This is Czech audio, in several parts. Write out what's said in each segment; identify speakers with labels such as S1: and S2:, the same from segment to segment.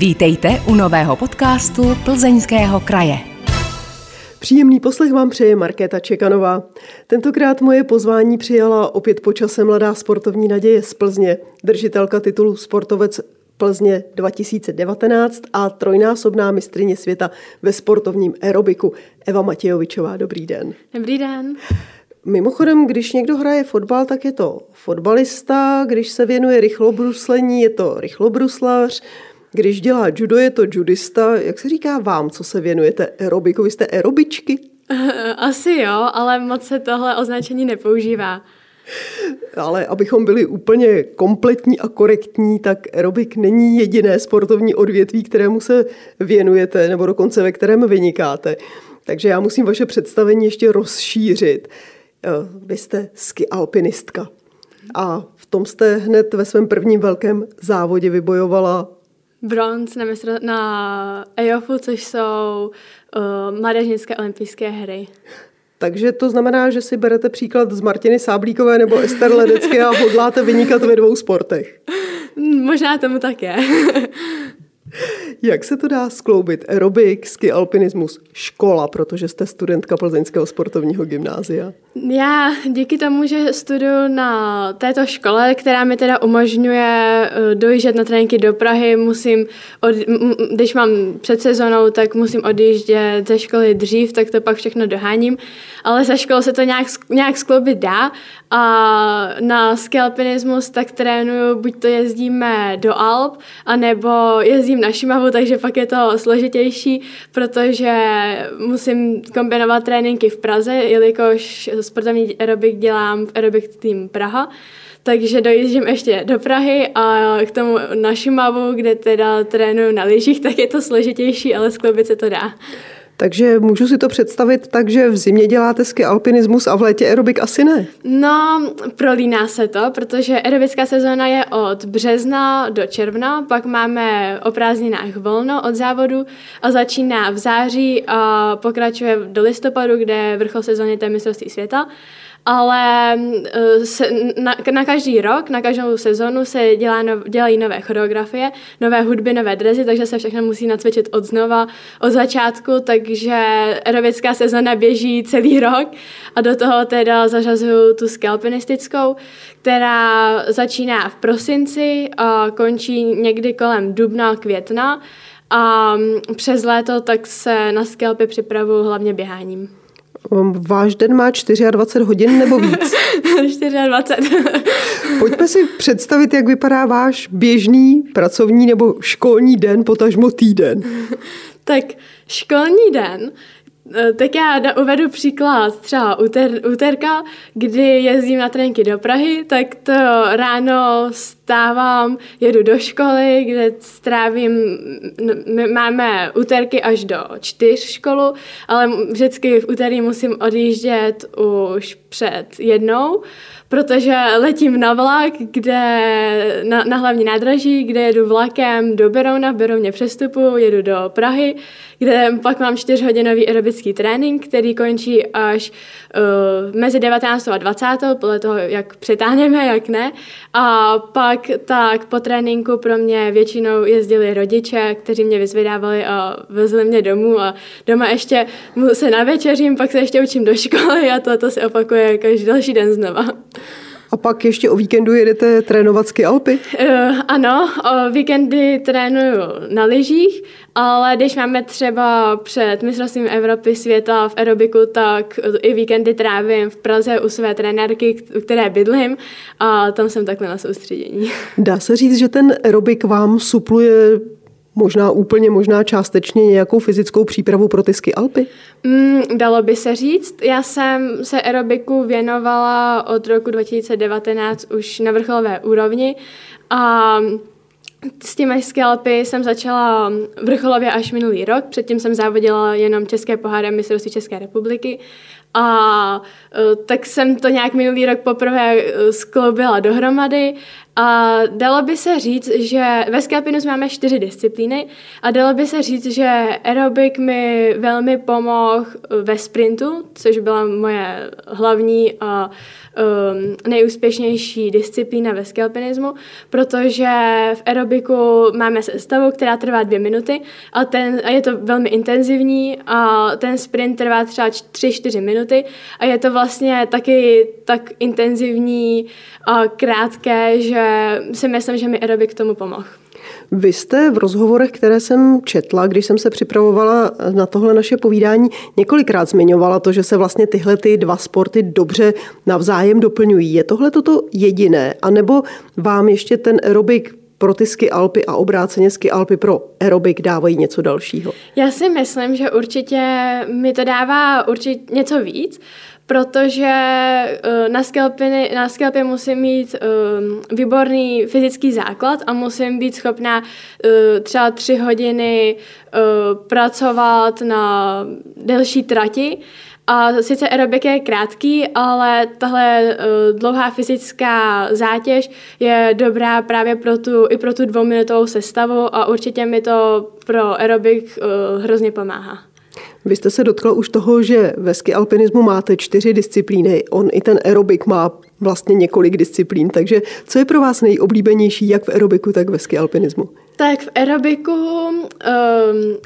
S1: Vítejte u nového podcastu Plzeňského kraje.
S2: Příjemný poslech vám přeje Markéta Čekanová. Tentokrát moje pozvání přijala opět počase mladá sportovní naděje z Plzně, držitelka titulu Sportovec Plzně 2019 a trojnásobná mistrině světa ve sportovním aerobiku Eva Matějovičová. Dobrý den.
S3: Dobrý den.
S2: Mimochodem, když někdo hraje fotbal, tak je to fotbalista, když se věnuje rychlobruslení, je to rychlobruslař, když dělá judo, je to judista. Jak se říká vám, co se věnujete aerobiku? Vy jste aerobičky?
S3: Asi jo, ale moc se tohle označení nepoužívá.
S2: Ale abychom byli úplně kompletní a korektní, tak aerobik není jediné sportovní odvětví, kterému se věnujete, nebo dokonce ve kterém vynikáte. Takže já musím vaše představení ještě rozšířit. Eh, vy jste ski alpinistka. A v tom jste hned ve svém prvním velkém závodě vybojovala
S3: bronz na, mistro, na EOFu, což jsou uh, mládežnické olympijské hry.
S2: Takže to znamená, že si berete příklad z Martiny Sáblíkové nebo Ester Ledecké a hodláte vynikat ve dvou sportech.
S3: Možná tomu tak je.
S2: Jak se to dá skloubit? Aerobik, ski, alpinismus, škola, protože jste studentka Plzeňského sportovního gymnázia.
S3: Já díky tomu, že studuju na této škole, která mi teda umožňuje eh, dojíždět na tréninky do Prahy, musím, od, když mám před sezónou, tak musím odjíždět ze školy dřív, tak to pak všechno doháním, ale za školou se to nějak, nějak skloubit dá a na ski alpinismus tak trénuju, buď to jezdíme do Alp, anebo jezdím na Šimavu, takže pak je to složitější, protože musím kombinovat tréninky v Praze, jelikož sportovní aerobik dělám v aerobik tým Praha, takže dojíždím ještě do Prahy a k tomu na Šimavu, kde teda trénuju na lyžích, tak je to složitější, ale skloubit se to dá.
S2: Takže můžu si to představit tak, že v zimě děláte ski alpinismus a v létě aerobik asi ne?
S3: No, prolíná se to, protože aerobická sezóna je od března do června, pak máme o prázdninách volno od závodu a začíná v září a pokračuje do listopadu, kde je vrchol sezóny té mistrovství světa ale eh, se, na, na každý rok, na každou sezonu se dělá no, dělají nové choreografie, nové hudby, nové drezy, takže se všechno musí nacvičit od znova, od začátku, takže aerobická sezona běží celý rok a do toho teda zařazuju tu skalpinistickou, která začíná v prosinci a končí někdy kolem dubna, května a přes léto tak se na skalpy připravuju hlavně běháním.
S2: Váš den má 24 hodin nebo víc?
S3: 24.
S2: Pojďme si představit, jak vypadá váš běžný pracovní nebo školní den, potažmo týden.
S3: tak školní den Eh, tak já uvedu příklad třeba úter, úterka, kdy jezdím na tréninky do Prahy, tak to ráno stávám, jedu do školy, kde strávím, my máme úterky až do čtyř školu, ale vždycky v úterý musím odjíždět už před jednou, protože letím na vlak, kde na, na hlavní nádraží, kde jedu vlakem do Berouna, v Berouně přestupu, jedu do Prahy, kde pak mám čtyřhodinový aerobický trénink, který končí až uh, mezi 19. a 20. podle toho, jak přitáhneme, jak ne. A pak tak po tréninku pro mě většinou jezdili rodiče, kteří mě vyzvedávali a vezli mě domů a doma ještě se navečeřím, pak se ještě učím do školy a to, to se opakuje každý další den znova.
S2: A pak ještě o víkendu jedete trénovat ski Alpy?
S3: Uh, ano, o víkendy trénuju na lyžích, ale když máme třeba před mistrovstvím Evropy světa v aerobiku, tak i víkendy trávím v Praze u své trenérky, u které bydlím a tam jsem takhle na soustředění.
S2: Dá se říct, že ten aerobik vám supluje možná úplně, možná částečně nějakou fyzickou přípravu pro ty Alpy?
S3: Mm, dalo by se říct. Já jsem se aerobiku věnovala od roku 2019 už na vrcholové úrovni a s těmi skalpy jsem začala vrcholově až minulý rok, předtím jsem závodila jenom České poháry mistrovství České republiky. A eh, tak jsem to nějak minulý rok poprvé eh, skloubila dohromady. A dalo by se říct, že ve Skelpinus máme čtyři disciplíny. A dalo by se říct, že aerobik mi velmi pomohl ve sprintu, což byla moje hlavní a um, nejúspěšnější disciplína ve skelpinismu, protože v aerobiku máme sestavu, která trvá dvě minuty a, ten, a je to velmi intenzivní a ten sprint trvá třeba 3-4 minuty a je to vlastně taky tak intenzivní a krátké, že si myslím, že mi aerobik tomu pomohl.
S2: Vy jste v rozhovorech, které jsem četla, když jsem se připravovala na tohle naše povídání, několikrát zmiňovala to, že se vlastně tyhle ty dva sporty dobře navzájem doplňují. Je tohle toto jediné? A nebo vám ještě ten aerobik pro ty ski Alpy a obráceně ski Alpy pro aerobik dávají něco dalšího?
S3: Já si myslím, že určitě mi to dává určitě něco víc, protože uh, na, skelpiny, na skelpě musím mít um, výborný fyzický základ a musím být schopná uh, třeba tři hodiny uh, pracovat na delší trati. A sice aerobik je krátký, ale tahle uh, dlouhá fyzická zátěž je dobrá právě pro tu, i pro tu dvouminutovou sestavu a určitě mi to pro aerobik uh, hrozně pomáhá.
S2: Vy jste se dotkla už toho, že ve ski alpinismu máte čtyři disciplíny. On i ten aerobik má vlastně několik disciplín. Takže co je pro vás nejoblíbenější jak v aerobiku, tak ve ski alpinismu?
S3: Tak v aerobiku um,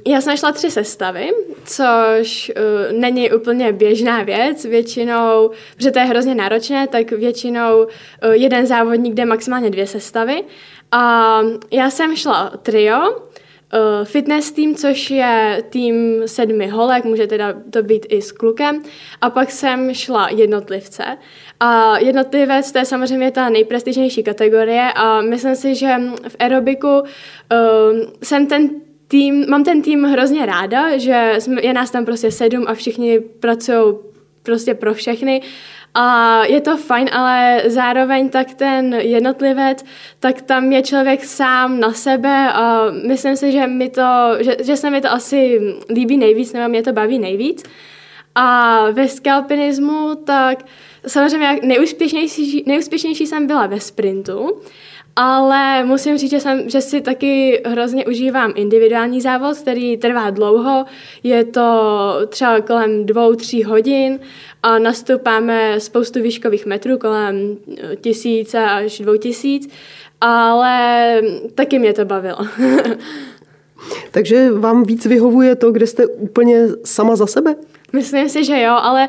S3: já jsem šla tři sestavy, což uh, není úplně běžná věc. Většinou, protože to je hrozně náročné, tak většinou uh, jeden závodník jde maximálně dvě sestavy. A já jsem šla trio, fitness tým, což je tým sedmi holek, může teda to být i s klukem. A pak jsem šla jednotlivce. A jednotlivec, to je samozřejmě ta nejprestižnější kategorie a myslím si, že v aerobiku uh, jsem ten tým, mám ten tým hrozně ráda, že je nás tam prostě sedm a všichni pracují prostě pro všechny a je to fajn, ale zároveň tak ten jednotlivec, tak tam je člověk sám na sebe a myslím si, že, mi to, že, že se mi to asi líbí nejvíc, nebo mě to baví nejvíc. A ve skalpinismu, tak samozřejmě nejúspěšnější, nejúspěšnější jsem byla ve sprintu, ale musím říct, že, jsem, že si taky hrozně užívám individuální závod, který trvá dlouho. Je to třeba kolem dvou, tří hodin a nastupáme spoustu výškových metrů, kolem eh, tisíce až dvou tisíc, ale taky mě to bavilo.
S2: Takže vám víc vyhovuje to, kde jste úplně sama za sebe?
S3: Myslím si, že jo, ale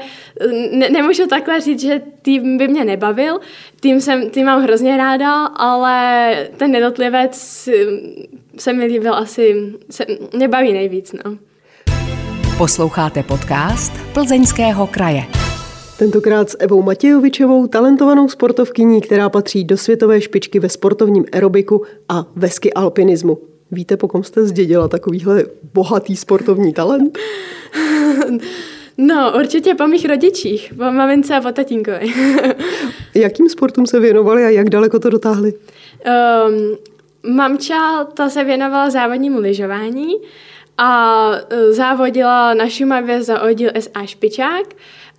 S3: ne- nemůžu takhle říct, že tým by mě nebavil. Tým, jsem, tým mám hrozně ráda, ale ten jednotlivec se mi líbil asi, se, mě baví nejvíc. No.
S1: Posloucháte podcast Plzeňského kraje.
S2: Tentokrát s Evou Matějovičovou, talentovanou sportovkyní, která patří do světové špičky ve sportovním aerobiku a vesky alpinismu. Víte, po kom jste zdědila takovýhle bohatý sportovní talent?
S3: No, určitě po mých rodičích, po mamince a po tatínkovi.
S2: Jakým sportům se věnovali a jak daleko to dotáhli? Um,
S3: mamča, ta se věnovala závodnímu lyžování a e, závodila na Šumavě za oddíl SA Špičák.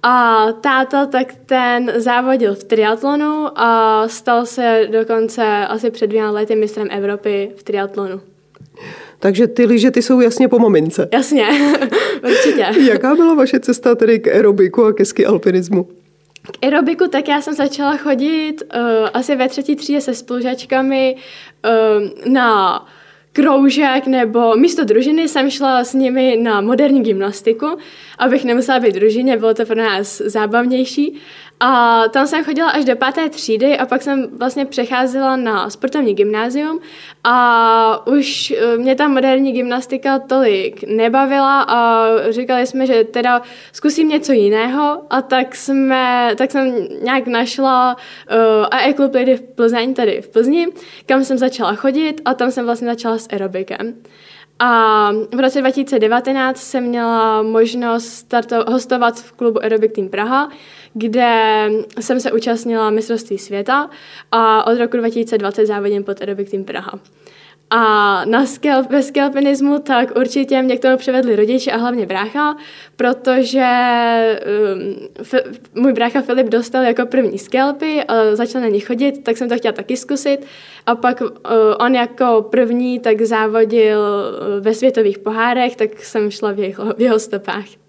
S3: A táta tak ten závodil v triatlonu a stal se dokonce asi před dvěma lety mistrem Evropy v triatlonu.
S2: Takže ty lyže, ty jsou jasně po mamince.
S3: Jasně, určitě.
S2: Jaká byla vaše cesta tedy k aerobiku a ke ski alpinismu?
S3: K aerobiku tak já jsem začala chodit uh, asi ve třetí třídě se spolužačkami uh, na kroužek nebo místo družiny jsem šla s nimi na moderní gymnastiku, abych nemusela být družině, bylo to pro nás zábavnější. A tam jsem chodila až do páté třídy a pak jsem vlastně přecházela na sportovní gymnázium a už eh, mě ta moderní gymnastika tolik nebavila a říkali jsme, že teda zkusím něco jiného a tak jsme, tak jsem nějak našla uh, AE Club Lady v Plzeň, tady v Plzni, kam jsem začala chodit a tam jsem vlastně začala s aerobikem. A v roce 2019 jsem měla možnost starto- hostovat v klubu Aerobic Team Praha, kde jsem se účastnila mistrovství světa a od roku 2020 závodím pod Aerobic Team Praha. A na skelp, ve skelpinismu tak určitě mě k tomu přivedli rodiče a hlavně brácha, protože um, f, můj brácha Filip dostal jako první skelpy a začal na ně chodit, tak jsem to chtěla taky zkusit. A pak uh, on jako první tak závodil ve světových pohárech, tak jsem šla v jeho, v jeho stopách.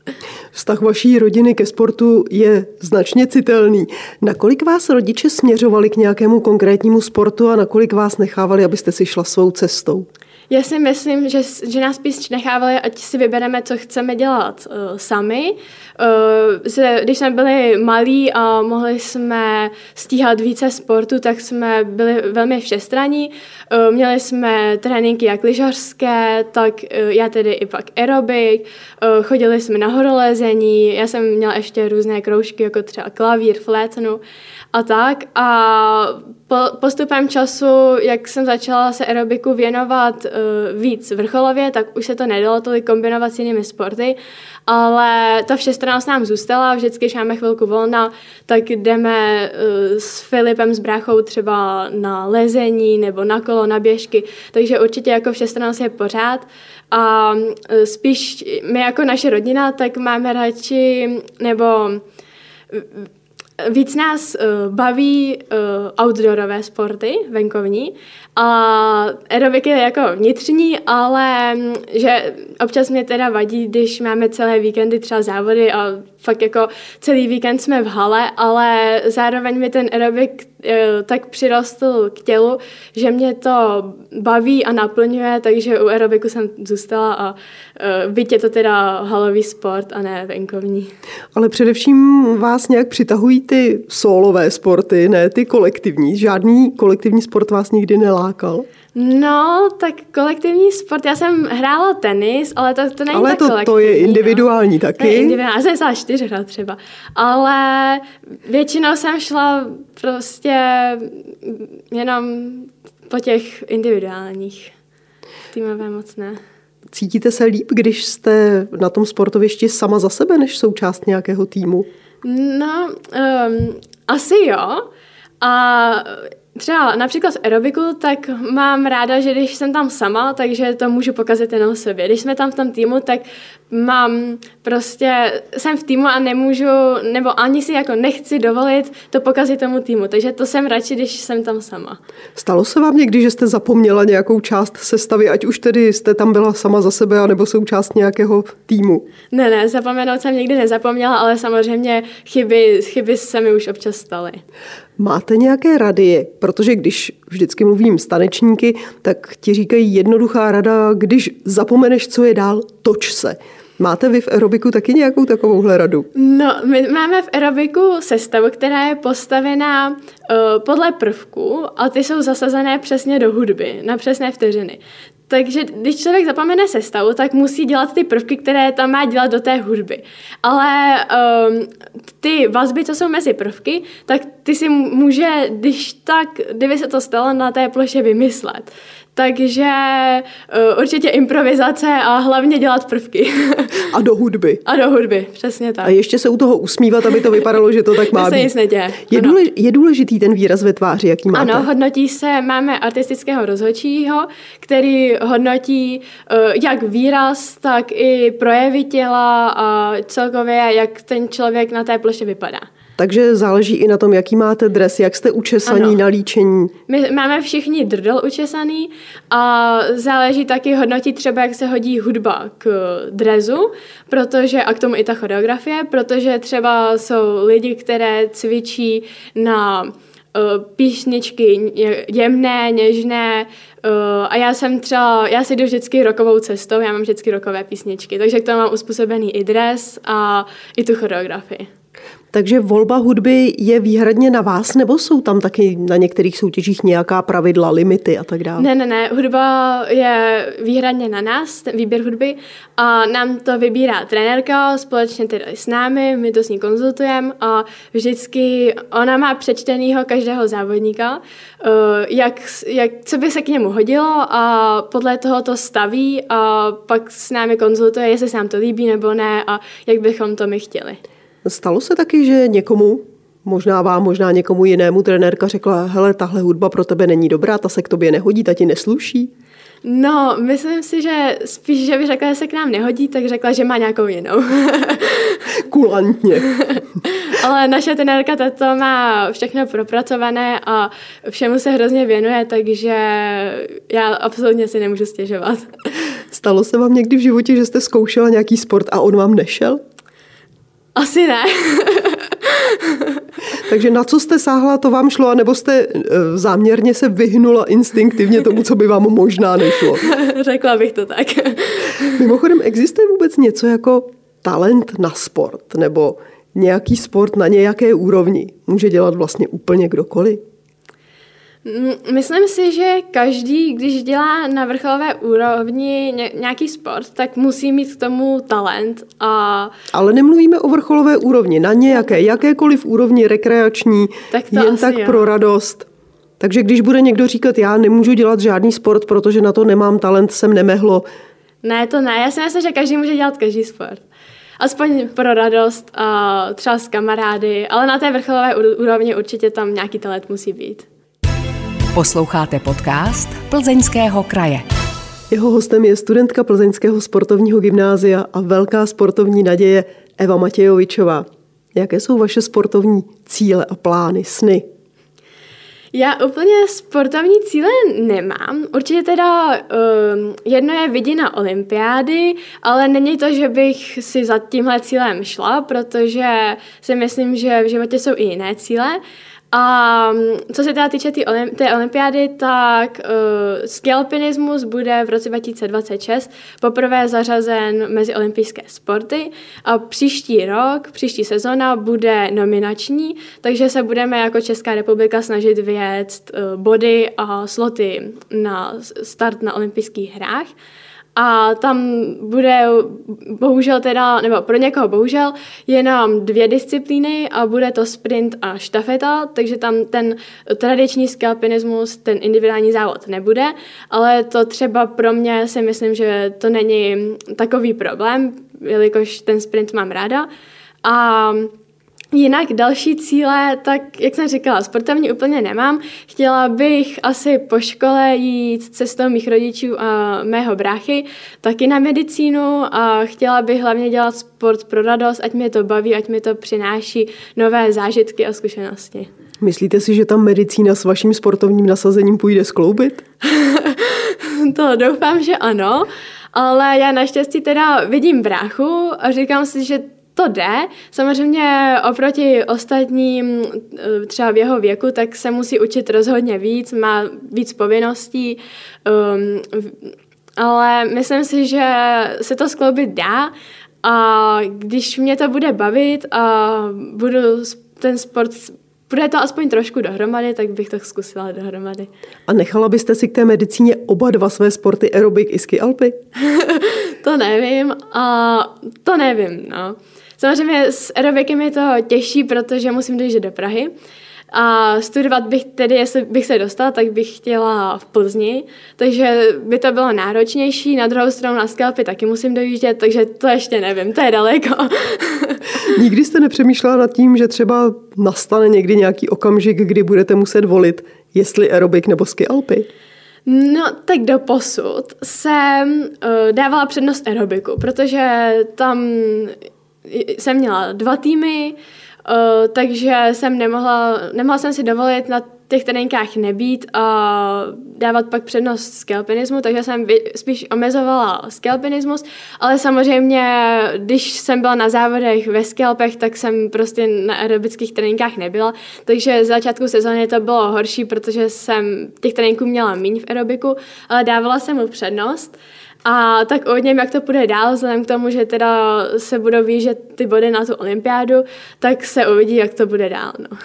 S2: Vztah vaší rodiny ke sportu je značně citelný. Nakolik vás rodiče směřovali k nějakému konkrétnímu sportu a nakolik vás nechávali, abyste si šla svou cestou?
S3: Já si myslím, že, že nás spíš nechávali, ať si vybereme, co chceme dělat uh, sami. Uh, když jsme byli malí a mohli jsme stíhat více sportu, tak jsme byli velmi všestraní. Uh, měli jsme tréninky jak lyžařské, tak uh, já tedy i pak aerobik. Uh, chodili jsme na horolezení, já jsem měla ještě různé kroužky, jako třeba klavír, flétnu a tak. A po, postupem času, jak jsem začala se aerobiku věnovat uh, víc vrcholově, tak už se to nedalo tolik kombinovat s jinými sporty, ale ta všestrannost nám zůstala, vždycky, když máme chvilku volna, tak jdeme uh, s Filipem, s bráchou třeba na lezení nebo na kolo, na běžky, takže určitě jako všestrannost je pořád. A uh, spíš my jako naše rodina, tak máme radši, nebo Víc nás uh, baví uh, outdoorové sporty, venkovní, a aerobik je jako vnitřní, ale mm, že občas mě teda vadí, když máme celé víkendy třeba závody a fakt jako celý víkend jsme v hale, ale zároveň mi ten aerobik eh, tak přirostl k tělu, že mě to baví a naplňuje, takže u aerobiku jsem zůstala a eh, byť je to teda halový sport a ne venkovní.
S2: Ale především vás nějak přitahují ty solové sporty, ne ty kolektivní. Žádný kolektivní sport vás nikdy nelákal?
S3: No, tak kolektivní sport, já jsem hrála tenis, ale to, to není
S2: ale
S3: tak
S2: to,
S3: kolektivní.
S2: to je individuální
S3: no.
S2: taky.
S3: To je individuální, já jsem šla čtyřhrat třeba. Ale většinou jsem šla prostě jenom po těch individuálních. Týmové moc ne.
S2: Cítíte se líp, když jste na tom sportovišti sama za sebe, než součást nějakého týmu?
S3: No, um, asi jo. A Třeba například v aerobiku, tak mám ráda, že když jsem tam sama, takže to můžu pokazit jenom sobě. Když jsme tam v tom týmu, tak mám prostě, jsem v týmu a nemůžu, nebo ani si jako nechci dovolit to pokazit tomu týmu. Takže to jsem radši, když jsem tam sama.
S2: Stalo se vám někdy, že jste zapomněla nějakou část sestavy, ať už tedy jste tam byla sama za sebe, anebo součást nějakého týmu?
S3: Ne, ne, zapomenout jsem nikdy nezapomněla, ale samozřejmě chyby, chyby se mi už občas staly.
S2: Máte nějaké rady? Protože když vždycky mluvím s tanečníky, tak ti říkají jednoduchá rada, když zapomeneš, co je dál, toč se. Máte vy v aerobiku taky nějakou takovouhle radu?
S3: No, my máme v aerobiku sestavu, která je postavená uh, podle prvků a ty jsou zasazené přesně do hudby, na přesné vteřiny. Takže když člověk zapomene sestavu, tak musí dělat ty prvky, které tam má dělat do té hudby. Ale um, ty vazby, co jsou mezi prvky, tak ty si může, když tak, kdyby se to stalo na té ploše vymyslet. Takže uh, určitě improvizace a hlavně dělat prvky.
S2: A do hudby.
S3: A do hudby, přesně tak.
S2: A ještě se u toho usmívat, aby to vypadalo, že to tak má
S3: být. se nic neděje.
S2: Je, důlež, je důležitý ten výraz ve tváři, jaký máte?
S3: Ano, hodnotí se, máme artistického rozhodčího, který hodnotí uh, jak výraz, tak i projevy těla a celkově, jak ten člověk na té ploše vypadá.
S2: Takže záleží i na tom, jaký máte dres, jak jste učesaní ano. na líčení.
S3: My máme všichni drdel učesaný a záleží taky hodnotit třeba, jak se hodí hudba k drezu, protože, a k tomu i ta choreografie, protože třeba jsou lidi, které cvičí na písničky jemné, něžné uh, a já jsem třeba, já si jdu vždycky rokovou cestou, já mám vždycky rokové písničky, takže k tomu mám uspůsobený i dres a i tu choreografii.
S2: Takže volba hudby je výhradně na vás, nebo jsou tam taky na některých soutěžích nějaká pravidla, limity a tak dále?
S3: Ne, ne, ne. Hudba je výhradně na nás, ten výběr hudby. A nám to vybírá trenérka společně tedy s námi, my to s ní konzultujeme a vždycky ona má přečtenýho každého závodníka, eh, jak, jak, co by se k němu hodilo a podle toho to staví a pak s námi konzultuje, jestli se nám to líbí nebo ne a jak bychom to my chtěli.
S2: Stalo se taky, že někomu, možná vám, možná někomu jinému trenérka řekla, hele, tahle hudba pro tebe není dobrá, ta se k tobě nehodí, ta ti nesluší?
S3: No, myslím si, že spíš, že by řekla, že se k nám nehodí, tak řekla, že má nějakou jinou.
S2: Kulantně.
S3: Ale naše trenérka tato má všechno propracované a všemu se hrozně věnuje, takže já absolutně si nemůžu stěžovat.
S2: Stalo se vám někdy v životě, že jste zkoušela nějaký sport a on vám nešel?
S3: Asi ne.
S2: Takže na co jste sáhla, to vám šlo, anebo jste eh, záměrně se vyhnula instinktivně tomu, co by vám možná nešlo?
S3: Řekla bych to tak.
S2: Mimochodem, existuje vůbec něco jako talent na sport, nebo nějaký sport na nějaké úrovni? Může dělat vlastně úplně kdokoliv?
S3: Myslím si, že každý, když dělá na vrcholové úrovni nějaký sport, tak musí mít k tomu talent. A...
S2: Ale nemluvíme o vrcholové úrovni, na nějaké, jakékoliv úrovni rekreační, tak jen tak jo. pro radost. Takže když bude někdo říkat, já nemůžu dělat žádný sport, protože na to nemám talent, jsem nemehlo.
S3: Ne, to ne. Já si myslím, že každý může dělat každý sport. Aspoň pro radost a třeba s kamarády, ale na té vrcholové úrovni určitě tam nějaký talent musí být.
S1: Posloucháte podcast Plzeňského kraje.
S2: Jeho hostem je studentka Plzeňského sportovního gymnázia a velká sportovní naděje Eva Matějovičová. Jaké jsou vaše sportovní cíle a plány, sny?
S3: Já úplně sportovní cíle nemám. Určitě teda um, jedno je vidina olympiády, ale není to, že bych si za tímhle cílem šla, protože si myslím, že v životě jsou i jiné cíle. A mm, co se teda týče té olymp- té olympiády, tak uh, skialpinismus bude v roce 2026 poprvé zařazen mezi olympijské sporty a příští rok, příští sezona bude nominační, takže se budeme jako Česká republika snažit vyjet uh, body a sloty na start na olympijských hrách. A tam bude bohužel teda, nebo pro někoho bohužel, jenom dvě disciplíny a bude to sprint a štafeta, takže tam ten tradiční skalpinismus, ten individuální závod nebude, ale to třeba pro mě si myslím, že to není takový problém, jelikož ten sprint mám ráda. A Jinak další cíle, tak jak jsem říkala, sportovní úplně nemám. Chtěla bych asi po škole jít cestou mých rodičů a mého bráchy, taky na medicínu a chtěla bych hlavně dělat sport pro radost, ať mě to baví, ať mi to přináší nové zážitky a zkušenosti.
S2: Myslíte si, že tam medicína s vaším sportovním nasazením půjde skloubit?
S3: to doufám, že ano, ale já naštěstí teda vidím bráchu a říkám si, že to jde. Samozřejmě oproti ostatním, eh, třeba v jeho věku, tak se musí učit rozhodně víc, má víc povinností, um, ale myslím si, že se to skloubit dá a když mě to bude bavit a budu ten sport bude to aspoň trošku dohromady, tak bych to zkusila dohromady.
S2: A nechala byste si k té medicíně oba dva své sporty aerobik i ski alpy?
S3: to nevím a to nevím, no. Samozřejmě s aerobikem je to těžší, protože musím dojít do Prahy. A studovat bych tedy, jestli bych se dostala, tak bych chtěla v Plzni, takže by to bylo náročnější. Na druhou stranu na skalpy taky musím dojíždět, takže to ještě nevím, to je daleko.
S2: Nikdy jste nepřemýšlela nad tím, že třeba nastane někdy nějaký okamžik, kdy budete muset volit, jestli aerobik nebo ski alpy?
S3: No, tak do posud jsem uh, dávala přednost aerobiku, protože tam jsem měla dva týmy, uh, takže jsem nemohla, nemohla jsem si dovolit na těch tréninkách nebýt a dávat pak přednost skelpinismu, takže jsem spíš omezovala skelpinismus, ale samozřejmě, když jsem byla na závodech ve skelpech, tak jsem prostě na aerobických tréninkách nebyla, takže z začátku sezóny to bylo horší, protože jsem těch tréninků měla méně v aerobiku, ale dávala jsem mu přednost. A tak o něm, jak to půjde dál, vzhledem k tomu, že teda se budou výžet ty body na tu olympiádu, tak se uvidí, jak to bude dál. No.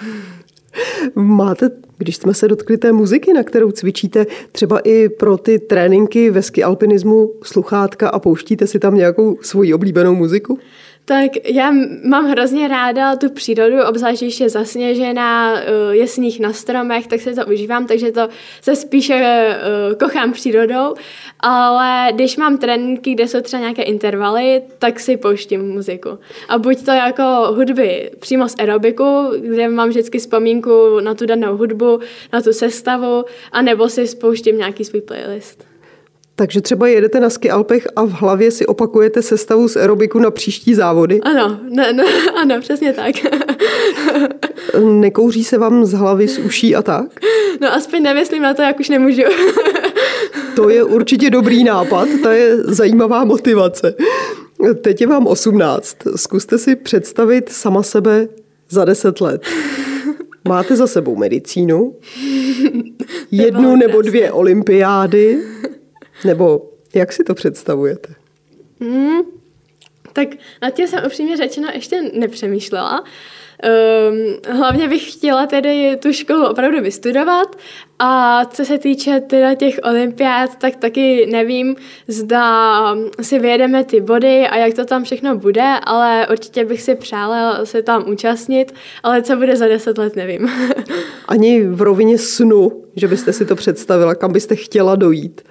S2: Máte, když jsme se dotkli té muziky, na kterou cvičíte, třeba i pro ty tréninky ve ski alpinismu sluchátka a pouštíte si tam nějakou svoji oblíbenou muziku?
S3: Tak já mám hrozně ráda tu přírodu, obzvlášť když je zasněžená, eh, je sníh na stromech, tak se to užívám, takže to se spíše uh, kochám přírodou, ale když mám tréninky, kde jsou třeba nějaké intervaly, tak si pouštím muziku. A buď to jako hudby přímo z aerobiku, kde mám vždycky vzpomínku na tu danou hudbu, na tu sestavu, anebo si spouštím nějaký svůj playlist.
S2: Takže třeba jedete na ski Alpech a v hlavě si opakujete sestavu z aerobiku na příští závody?
S3: Ano, ne, no, ano, přesně tak.
S2: Nekouří se vám z hlavy, z uší a tak?
S3: No aspoň nemyslím na to, jak už nemůžu.
S2: To je určitě dobrý nápad, to je zajímavá motivace. Teď je vám 18. Zkuste si představit sama sebe za 10 let. Máte za sebou medicínu, jednu nebo dvě olympiády, nebo jak si to představujete?
S3: Hmm, tak nad tím jsem upřímně řečeno ještě nepřemýšlela. Um, hlavně bych chtěla tedy tu školu opravdu vystudovat a co se týče teda těch olympiád, tak taky nevím, zda si vyjedeme ty body a jak to tam všechno bude, ale určitě bych si přála se tam účastnit, ale co bude za deset let, nevím.
S2: Ani v rovině snu, že byste si to představila, kam byste chtěla dojít.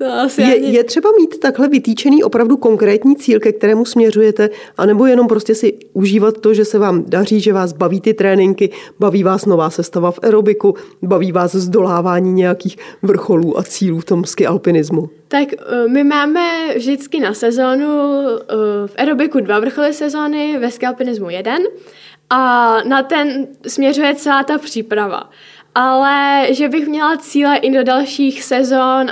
S3: To asi
S2: Je,
S3: ani...
S2: je třeba mít takhle vytýčený opravdu konkrétní cíl, ke kterému směřujete, anebo jenom prostě si užívat to, že se vám daří, že vás baví ty tréninky, baví vás nová sestava v aerobiku, baví vás zdolávání nějakých vrcholů a cílů v tom ski alpinismu.
S3: Tak eh, my máme vždycky na sezónu eh, v aerobiku dva vrcholy sezóny, ve skalpinismu jeden a na ten směřuje celá ta příprava. Ale že bych měla cíle i do dalších sezon,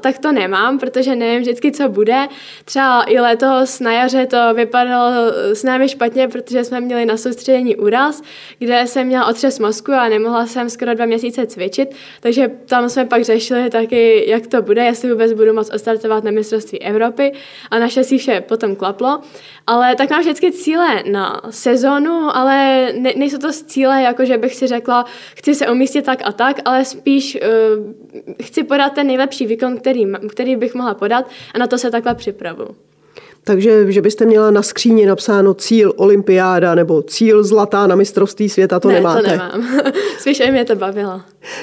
S3: tak to nemám, protože nevím vždycky, co bude. Třeba i letos na jaře to vypadalo s námi špatně, protože jsme měli na soustředění úraz, kde jsem měla otřes mozku a nemohla jsem skoro dva měsíce cvičit, takže tam jsme pak řešili taky, jak to bude, jestli vůbec budu moct ostartovat na mistrovství Evropy a naše si vše potom klaplo. Ale tak mám vždycky cíle na sezonu, ale ne, nejsou to cíle, jako že bych si řekla, chci se umístit tak a tak, ale spíš uh, chci podat ten nejlepší výkon, který, který bych mohla podat a na to se takhle připravu.
S2: Takže, že byste měla na skříni napsáno cíl olympiáda nebo cíl zlatá na mistrovství světa, to
S3: ne,
S2: nemáte?
S3: to nemám. Spíš mě to bavilo.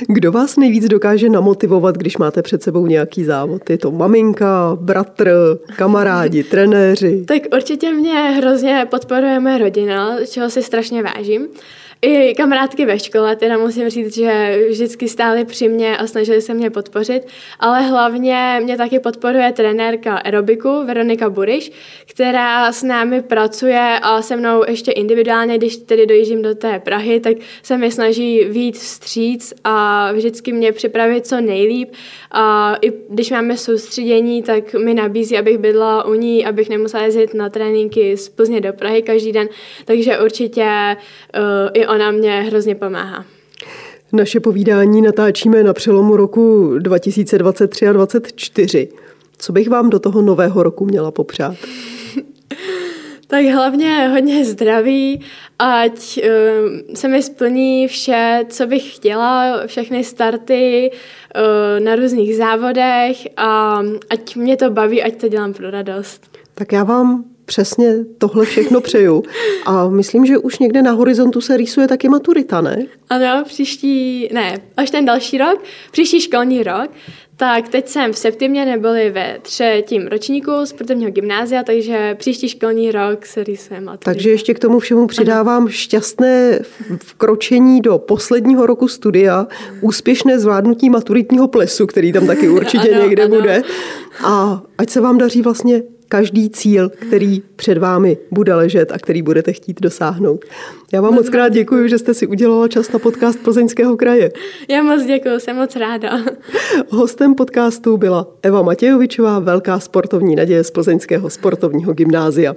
S2: Kdo vás nejvíc dokáže namotivovat, když máte před sebou nějaký závod? Je to maminka, bratr, kamarádi, trenéři?
S3: Tak určitě mě hrozně podporuje moje rodina, čeho si strašně vážím. I kamarádky ve škole, teda musím říct, že vždycky stály při mě a snažili se mě podpořit, ale hlavně mě taky podporuje trenérka aerobiku Veronika Buriš, která s námi pracuje a se mnou ještě individuálně, když tedy dojíždím do té Prahy, tak se mi snaží víc vstříc a vždycky mě připravit co nejlíp. A i když máme soustředění, tak mi nabízí, abych bydla u ní, abych nemusela jezdit na tréninky z Plzně do Prahy každý den, takže určitě uh, i ona mě hrozně pomáhá.
S2: Naše povídání natáčíme na přelomu roku 2023 a 2024. Co bych vám do toho nového roku měla popřát?
S3: tak hlavně hodně zdraví, ať uh, se mi splní vše, co bych chtěla, všechny starty uh, na různých závodech a ať mě to baví, ať to dělám pro radost.
S2: Tak já vám přesně tohle všechno přeju. A myslím, že už někde na horizontu se rýsuje taky maturita, ne?
S3: Ano, příští, ne, až ten další rok, příští školní rok, tak teď jsem v septimě neboli ve třetím ročníku sportovního gymnázia, takže příští školní rok se rýsuje maturita.
S2: Takže ještě k tomu všemu přidávám ano. šťastné vkročení do posledního roku studia, úspěšné zvládnutí maturitního plesu, který tam taky určitě ano, někde ano. bude. A ať se vám daří vlastně každý cíl, který před vámi bude ležet a který budete chtít dosáhnout. Já vám moc krát děkuji, že jste si udělala čas na podcast Plzeňského kraje.
S3: Já moc děkuji, jsem moc ráda.
S2: Hostem podcastu byla Eva Matějovičová, velká sportovní naděje z Plzeňského sportovního gymnázia.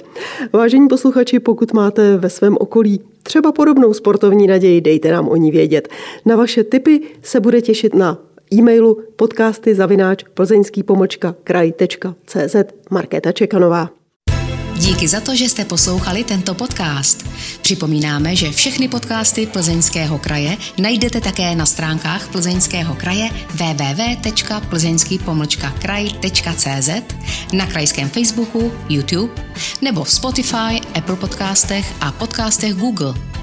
S2: Vážení posluchači, pokud máte ve svém okolí třeba podobnou sportovní naději, dejte nám o ní vědět. Na vaše tipy se bude těšit na e-mailu podcasty zavináč plzeňský pomočka kraj.cz Markéta Čekanová.
S1: Díky za to, že jste poslouchali tento podcast. Připomínáme, že všechny podcasty Plzeňského kraje najdete také na stránkách Plzeňského kraje www.plzeňský-kraj.cz, na krajském Facebooku, YouTube nebo v Spotify, Apple podcastech a podcastech Google.